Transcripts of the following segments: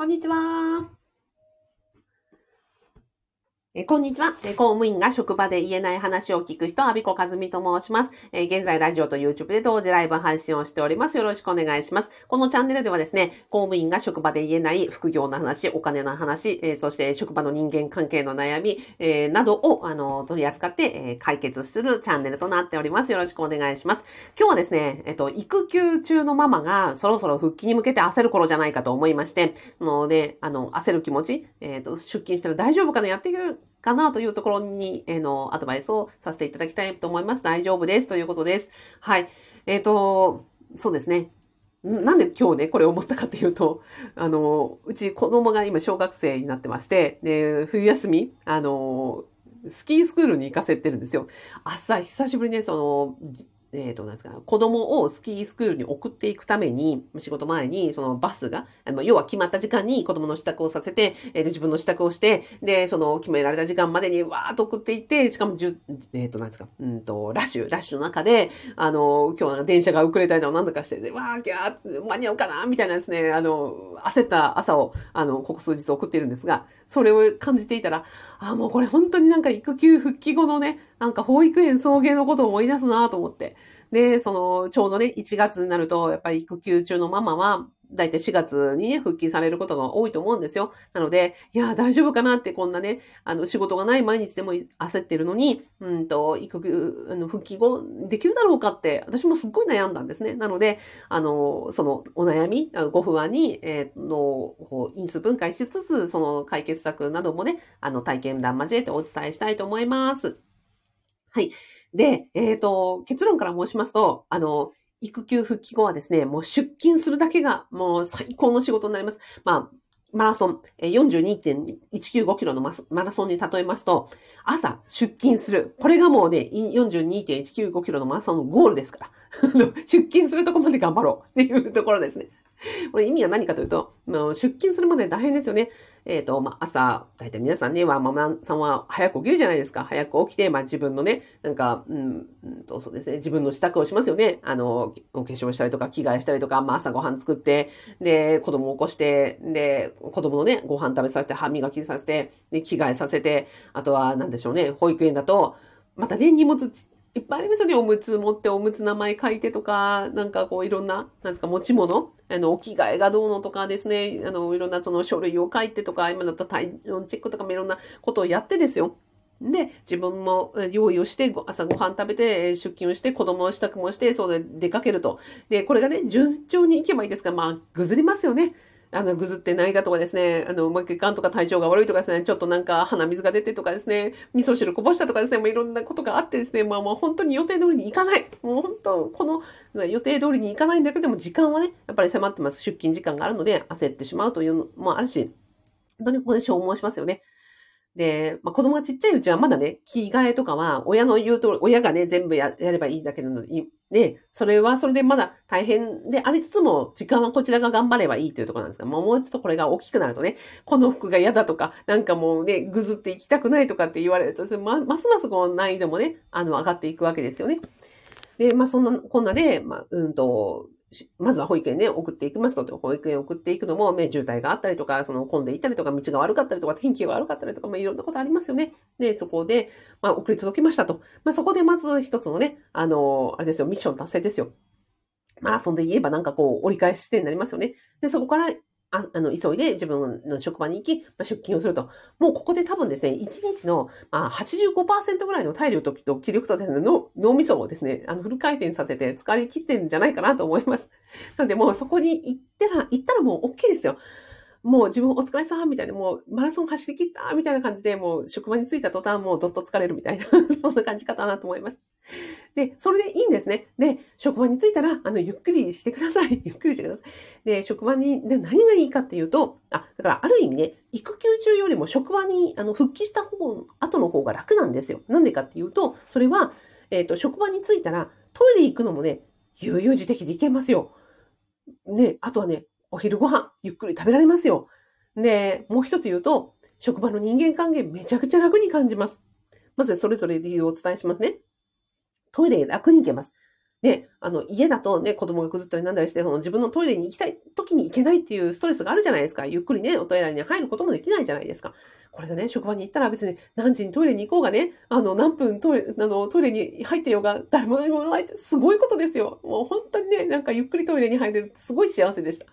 こんにちは。えこんにちは、え公務員が職場で言えない話を聞く人、アビコカズミと申します、え現在、ラジオと YouTube で同時ライブ配信をしております。よろしくお願いします。このチャンネルではですね、公務員が職場で言えない副業の話、お金の話、えそして職場の人間関係の悩み、えなどを、あの、取り扱って、え解決するチャンネルとなっております。よろしくお願いします。今日はですね、えっと、育休中のママがそろそろ復帰に向けて焦る頃じゃないかと思いまして、ので、あの、焦る気持ち、えっ、と、出勤したら大丈夫かなやっていけるかなというところに、えー、の、アドバイスをさせていただきたいと思います。大丈夫です。ということです。はい。えっ、ー、と、そうですね。なんで今日ね、これ思ったかというと、あの、うち子供が今小学生になってまして、で、冬休み、あの、スキースクールに行かせてるんですよ。朝、久しぶりにね、その、えっ、ー、と、なんですか、子供をスキースクールに送っていくために、仕事前に、そのバスが、要は決まった時間に子供の支度をさせて、えー、自分の支度をして、で、その決められた時間までにわーっと送っていって、しかもじゅ、えっ、ー、と、なんですか、うんと、ラッシュ、ラッシュの中で、あの、今日は電車が遅れたりとか何とかして、わー、ギャー、間に合うかなみたいなですね、あの、焦った朝を、あの、ここ数日送っているんですが、それを感じていたら、あ、もうこれ本当になんか育休復帰後のね、なんか保育園送迎のことを思い出すなと思って。で、その、ちょうどね、1月になると、やっぱり育休中のママは、だいたい4月にね、復帰されることが多いと思うんですよ。なので、いや、大丈夫かなって、こんなね、あの、仕事がない毎日でも焦ってるのに、うんと、育休、あの、復帰後、できるだろうかって、私もすっごい悩んだんですね。なので、あの、その、お悩み、ご不安に、えー、の、因数分解しつつ、その解決策などもね、あの、体験談交えてお伝えしたいと思います。はい。で、えっ、ー、と、結論から申しますと、あの、育休復帰後はですね、もう出勤するだけがもう最高の仕事になります。まあ、マラソン、42.195キロのマラソンに例えますと、朝出勤する。これがもうね、42.195キロのマラソンのゴールですから。出勤するとこまで頑張ろうっていうところですね。これ意味は何かというと、出勤するまで大変ですよね。えっ、ー、と、まあ、朝、大体皆さんね、は、ママさんは早く起きるじゃないですか。早く起きて、まあ、自分のね、なんか、うん、と、そうですね、自分の支度をしますよね。あの、お化粧したりとか、着替えしたりとか、まあ、朝ご飯作って、で、子供を起こして、で、子供のね、ご飯食べさせて、歯磨きさせて、で、着替えさせて、あとは、なんでしょうね、保育園だと、またね、荷物いっぱいありますよね。おむつ持っておむつ名前書いてとか、なんかこういろんな、なんですか、持ち物？あの、お着替えがどうのとかですね、あの、いろんなその書類を書いてとか、今だと体温チェックとかもいろんなことをやってですよ。で、自分も用意をして、朝ごはん食べて、出勤をして、子供の支度もして、そうで出かけると。で、これがね、順調にいけばいいですが、まあ、ぐずりますよね。あの、ぐずって泣いたとかですね、あの、うまくいかんとか体調が悪いとかですね、ちょっとなんか鼻水が出てとかですね、味噌汁こぼしたとかですね、もういろんなことがあってですね、まあもう本当に予定通りに行かない。もう本当、この予定通りに行かないんだけども、時間はね、やっぱり迫ってます。出勤時間があるので、焦ってしまうというのもあるし、本当にここで消耗しますよね。で、まあ、子供がちっちゃいうちはまだね、着替えとかは、親の言う通り、親がね、全部やればいいだけなので、で、それはそれでまだ大変でありつつも、時間はこちらが頑張ればいいというところなんですが、もうちょっとこれが大きくなるとね、この服が嫌だとか、なんかもうね、ぐずっていきたくないとかって言われると、ま、ますますこう難易度もね、あの、上がっていくわけですよね。で、まあ、そんな、こんなで、まあ、うんと、まずは保育園ね、送っていきますと、保育園送っていくのも、ね、渋滞があったりとか、その混んでいたりとか、道が悪かったりとか、天気が悪かったりとか、まあ、いろんなことありますよね。で、そこで、まあ、送り届きましたと。まあ、そこでまず一つのね、あの、あれですよ、ミッション達成ですよ。マラソンで言えばなんかこう、折り返し地点になりますよね。で、そこからああの、急いで自分の職場に行き、まあ、出勤をすると。もうここで多分ですね、1日の、まあ、85%ぐらいの体力と気力とですね、脳みそをですね、あの、フル回転させて疲れ切ってるんじゃないかなと思います。なのでもうそこに行ったら、行ったらもう OK ですよ。もう自分お疲れさんみたいな、もうマラソン走り切ったみたいな感じで、もう職場に着いた途端もうどっと疲れるみたいな、そんな感じかなと思います。で、それでいいんですね。で、職場に着いたら、あの、ゆっくりしてください。ゆっくりしてください。で、職場に、で、何がいいかっていうと、あ、だからある意味ね、育休中よりも職場に、あの、復帰した方、後の方が楽なんですよ。なんでかっていうと、それは、えっ、ー、と、職場に着いたら、トイレ行くのもね、悠々自適で行けますよ。ね、あとはね、お昼ご飯、ゆっくり食べられますよ。で、もう一つ言うと、職場の人間関係めちゃくちゃ楽に感じます。まずそれぞれ理由をお伝えしますね。トイレ楽に行けます。ね、あの、家だとね、子供がぐずったりなんだりして、その自分のトイレに行きたい時に行けないっていうストレスがあるじゃないですか。ゆっくりね、おトイレに入ることもできないじゃないですか。これがね、職場に行ったら別に何時にトイレに行こうがね、あの、何分トイレ、あの、トイレに入ってようが、誰も何もないってすごいことですよ。もう本当にね、なんかゆっくりトイレに入れるってすごい幸せでした。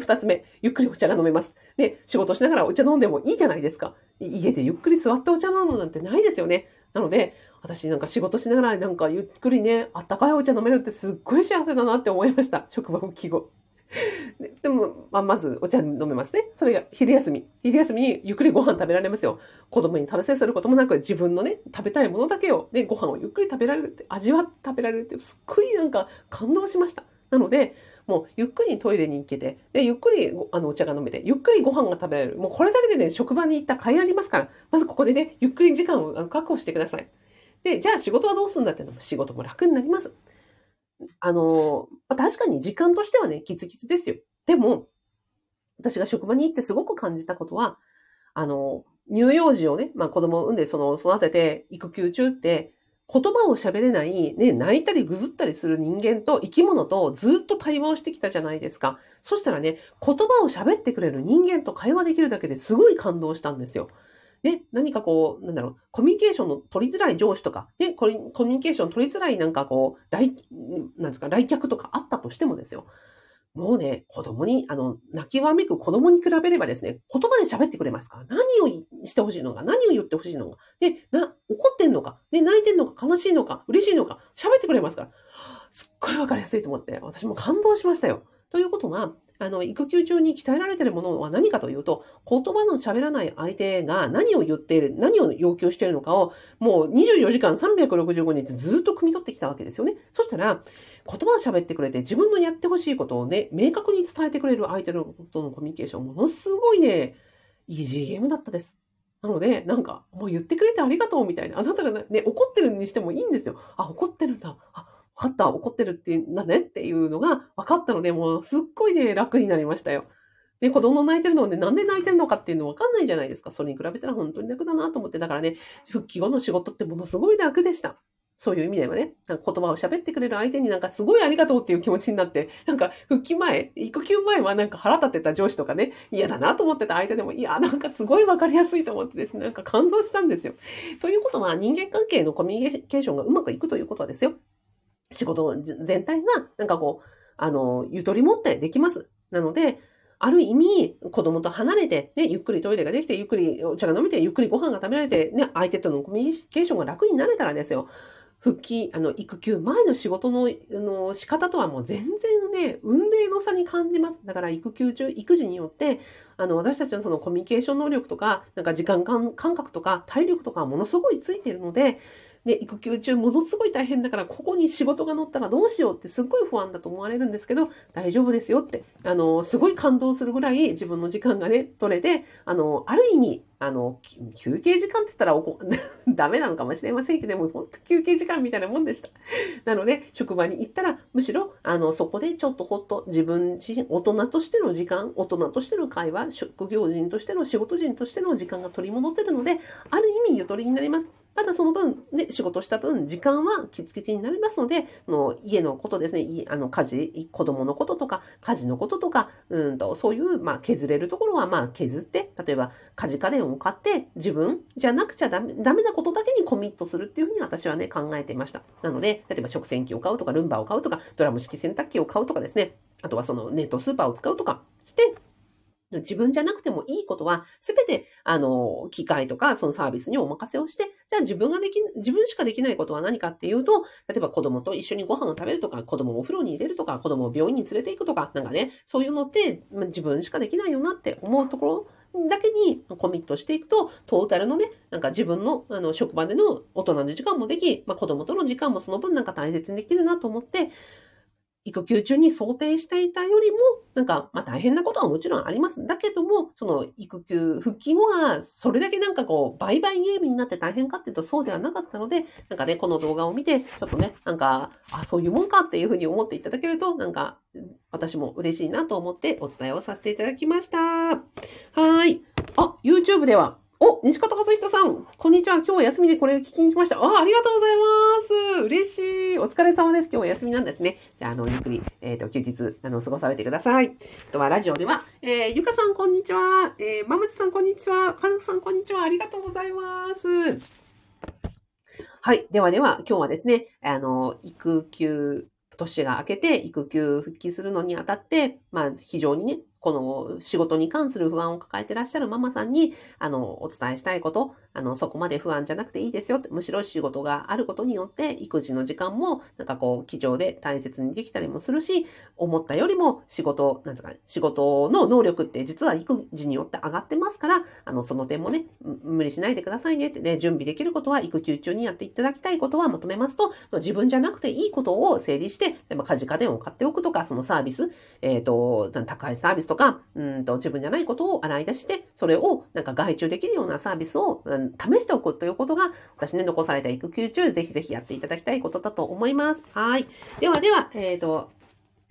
二つ目、ゆっくりお茶が飲めます。で、仕事しながらお茶飲んでもいいじゃないですか。家でゆっくり座ってお茶飲むなんてないですよね。なので、私なんか仕事しながらなんかゆっくりね、あったかいお茶飲めるってすっごい幸せだなって思いました。職場復帰後。ででも、まあ、まずお茶飲めますね。それが昼休み。昼休みにゆっくりご飯食べられますよ。子供に食べさせることもなく自分のね、食べたいものだけをね、ご飯をゆっくり食べられるって、味わって食べられるって、すっごいなんか感動しました。なので、もうゆっくりトイレに行けて、でゆっくりあのお茶が飲めて、ゆっくりご飯が食べられる。もうこれだけでね、職場に行った甲斐ありますから、まずここでね、ゆっくり時間を確保してください。で、じゃあ仕事はどうするんだってのも仕事も楽になります。あの、確かに時間としてはね、キツキツですよ。でも、私が職場に行ってすごく感じたことは、あの、乳幼児をね、まあ子供を産んでその育てて育休中って、言葉を喋れない、ね、泣いたりぐずったりする人間と生き物とずっと対話をしてきたじゃないですか。そしたらね、言葉を喋ってくれる人間と会話できるだけですごい感動したんですよ。ね、何かこう、なんだろう、コミュニケーションの取りづらい上司とか、ね、コミュニケーション取りづらいなんかこう、来、なんですか、来客とかあったとしてもですよ。もうね、子供に、あの、泣きわめく子供に比べればですね、言葉で喋ってくれますか？ら、何をしてほしいのか、何を言ってほしいのか、で、な、怒ってんのか、で、泣いてんのか、悲しいのか、嬉しいのか、喋ってくれますから、すっごいわかりやすいと思って、私も感動しましたよ。ということは、あの、育休中に鍛えられているものは何かというと、言葉の喋らない相手が何を言っている、何を要求しているのかを、もう24時間365日ずっと汲み取ってきたわけですよね。そしたら、言葉を喋ってくれて自分のやってほしいことをね、明確に伝えてくれる相手のことのコミュニケーション、ものすごいね、イージーゲームだったです。なので、なんか、もう言ってくれてありがとうみたいな。あなたがね、怒ってるにしてもいいんですよ。あ、怒ってるんだ。あ、かった、怒ってるっていうんだねっていうのが分かったので、もうすっごいね、楽になりましたよ。で、子供泣いてるので、なんで泣いてるのかっていうの分かんないじゃないですか。それに比べたら本当に楽だなと思って。だからね、復帰後の仕事ってものすごい楽でした。そういう意味ではね、なんか言葉を喋ってくれる相手になんかすごいありがとうっていう気持ちになって、なんか復帰前、育休前はなんか腹立ってた上司とかね、嫌だなと思ってた相手でも、いや、なんかすごいわかりやすいと思ってですね、なんか感動したんですよ。ということは人間関係のコミュニケーションがうまくいくということはですよ。仕事全体が、なんかこう、あの、ゆとり持ってできます。なので、ある意味、子供と離れて、ね、ゆっくりトイレができて、ゆっくりお茶が飲めて、ゆっくりご飯が食べられて、ね、相手とのコミュニケーションが楽になれたらですよ。復帰、あの、育休前の仕事の、の、仕方とはもう全然ね、運命の差に感じます。だから育休中、育児によって、あの、私たちのそのコミュニケーション能力とか、なんか時間感覚とか、体力とかものすごいついているので、で、育休中ものすごい大変だから、ここに仕事が乗ったらどうしようってすっごい不安だと思われるんですけど、大丈夫ですよって、あの、すごい感動するぐらい自分の時間がね、取れて、あの、ある意味、あの、休憩時間って言ったらおこ、ダメなのかもしれませんけども、本当休憩時間みたいなもんでした。なので、職場に行ったら、むしろ、あの、そこでちょっとほっと自分自身、大人としての時間、大人としての会話、職業人としての仕事人としての時間が取り戻せるので、ある意味ゆとりになります。ただその分、ね、仕事した分、時間はキツキツになりますので、の家のことですね、あの家事、子供のこととか、家事のこととか、うんと、そういう、まあ、削れるところは、まあ、削って、例えば、家事家電を買って、自分じゃなくちゃダメダメなことだけにコミットするっていうふうに私はね、考えていました。なので、例えば食洗機を買うとか、ルンバを買うとか、ドラム式洗濯機を買うとかですね、あとはそのネットスーパーを使うとかして、自分じゃなくてもいいことは、すべて、あの、機械とか、そのサービスにお任せをして、じゃあ自分ができ、自分しかできないことは何かっていうと、例えば子供と一緒にご飯を食べるとか、子供をお風呂に入れるとか、子供を病院に連れて行くとか、なんかね、そういうのって、自分しかできないよなって思うところだけにコミットしていくと、トータルのね、なんか自分のあの職場での大人の時間もでき、まあ、子供との時間もその分なんか大切にできるなと思って、育休中に想定していたよりも、なんか、まあ大変なことはもちろんあります。だけども、その育休、復帰後がそれだけなんかこう、売買ゲームになって大変かっていうとそうではなかったので、なんかね、この動画を見て、ちょっとね、なんか、あ、そういうもんかっていうふうに思っていただけると、なんか、私も嬉しいなと思ってお伝えをさせていただきました。はい。あ、YouTube では、お、西方和人さん、こんにちは。今日は休みでこれ聞きに来ました。あ、ありがとうございます。嬉しい。お疲れ様です。今日は休みなんですね。じゃあ、あの、ゆっくり、えっ、ー、と、休日、あの、過ごされてください。あとは、ラジオでは、えー、ゆかさん、こんにちは。えー、まむちさん、こんにちは。かずくさん、こんにちは。ありがとうございます。はい。ではでは、今日はですね、あの、育休、年が明けて育休復帰するのにあたって、まあ、非常にね、この仕事に関する不安を抱えてらっしゃるママさんに、あの、お伝えしたいこと、あの、そこまで不安じゃなくていいですよって、むしろ仕事があることによって、育児の時間も、なんかこう、貴重で大切にできたりもするし、思ったよりも仕事、なんですか、仕事の能力って実は育児によって上がってますから、あの、その点もね、無理しないでくださいねってね、準備できることは育休中にやっていただきたいことはまとめますと、自分じゃなくていいことを整理して、例えば家事家電を買っておくとか、そのサービス、えっ、ー、と、高いサービスとか、うんと自分じゃないことを洗い出して、それをなんか外注できるようなサービスを、うん、試しておくとい。うことが、私ね、残された育休中、ぜひぜひやってい。ただきたい。ことだと思い。ます。はい。ではでは、えっ、ー、と、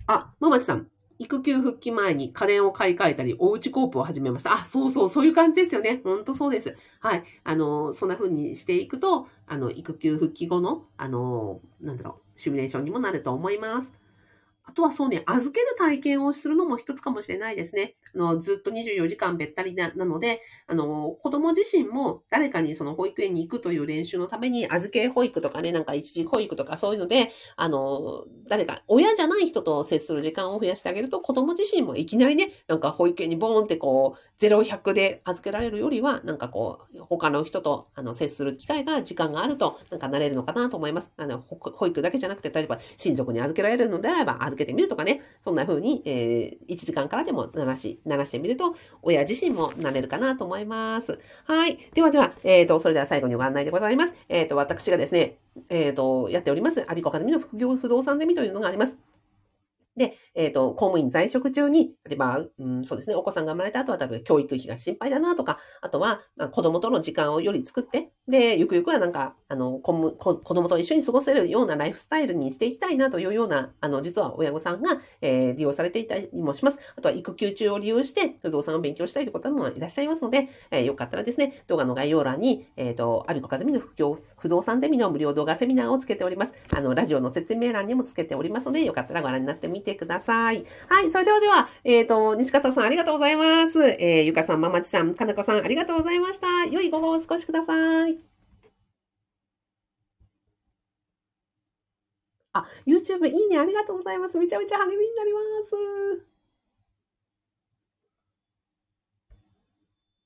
あ、ままちさん。育休復帰前に家電を買い。替えたり、おうちコープを始めました。あ、そうそう、そうい。う感じですよね。ほんとそうです。はい。あの、そんな風にしてい。くと、あの、育休復帰後の、あの、なんだろう、シミュレーションにもなると思い。ます。あとはそうね、預ける体験をするのも一つかもしれないですね。あのずっと24時間べったりなので、あの、子供自身も誰かにその保育園に行くという練習のために預け保育とかね、なんか一時保育とかそういうので、あの、誰か、親じゃない人と接する時間を増やしてあげると、子供自身もいきなりね、なんか保育園にボーンってこう、0、100で預けられるよりは、なんかこう、他の人とあの接する機会が、時間があると、なんかなれるのかなと思います。あの保育だけじゃなくて、例えば親族に預けられるのであれば、預けてみるとかね、そんな風に、えー、1時間からでも鳴らし、鳴らしてみると、親自身もなれるかなと思います。はい。ではでは、えっ、ー、と、それでは最後にご案内でございます。えっ、ー、と、私がですね、えっ、ー、と、やっております、アビコアカデミの副業不動産ゼミというのがあります。で、えっ、ー、と、公務員在職中に、例えば、うん、そうですね、お子さんが生まれた後は多分教育費が心配だなとか、あとは、まあ、子供との時間をより作って、で、ゆくゆくはなんか、あの、子子供と一緒に過ごせるようなライフスタイルにしていきたいなというような、あの、実は親御さんが、えー、利用されていたりもします。あとは育休中を利用して、不動産を勉強したいという方もいらっしゃいますので、えー、よかったらですね、動画の概要欄に、えっ、ー、と、アビコカズミの不況不動産ゼミの無料動画セミナーをつけております。あの、ラジオの説明欄にもつけておりますので、よかったらご覧になってみててください。はい。それではでは、えっ、ー、と、西方さんありがとうございます。えー、ゆかさん、ままちさん、かなこさんありがとうございました。良い午後をお過ごしください。あ、YouTube いいね、ありがとうございます。めちゃめちゃ励みになります。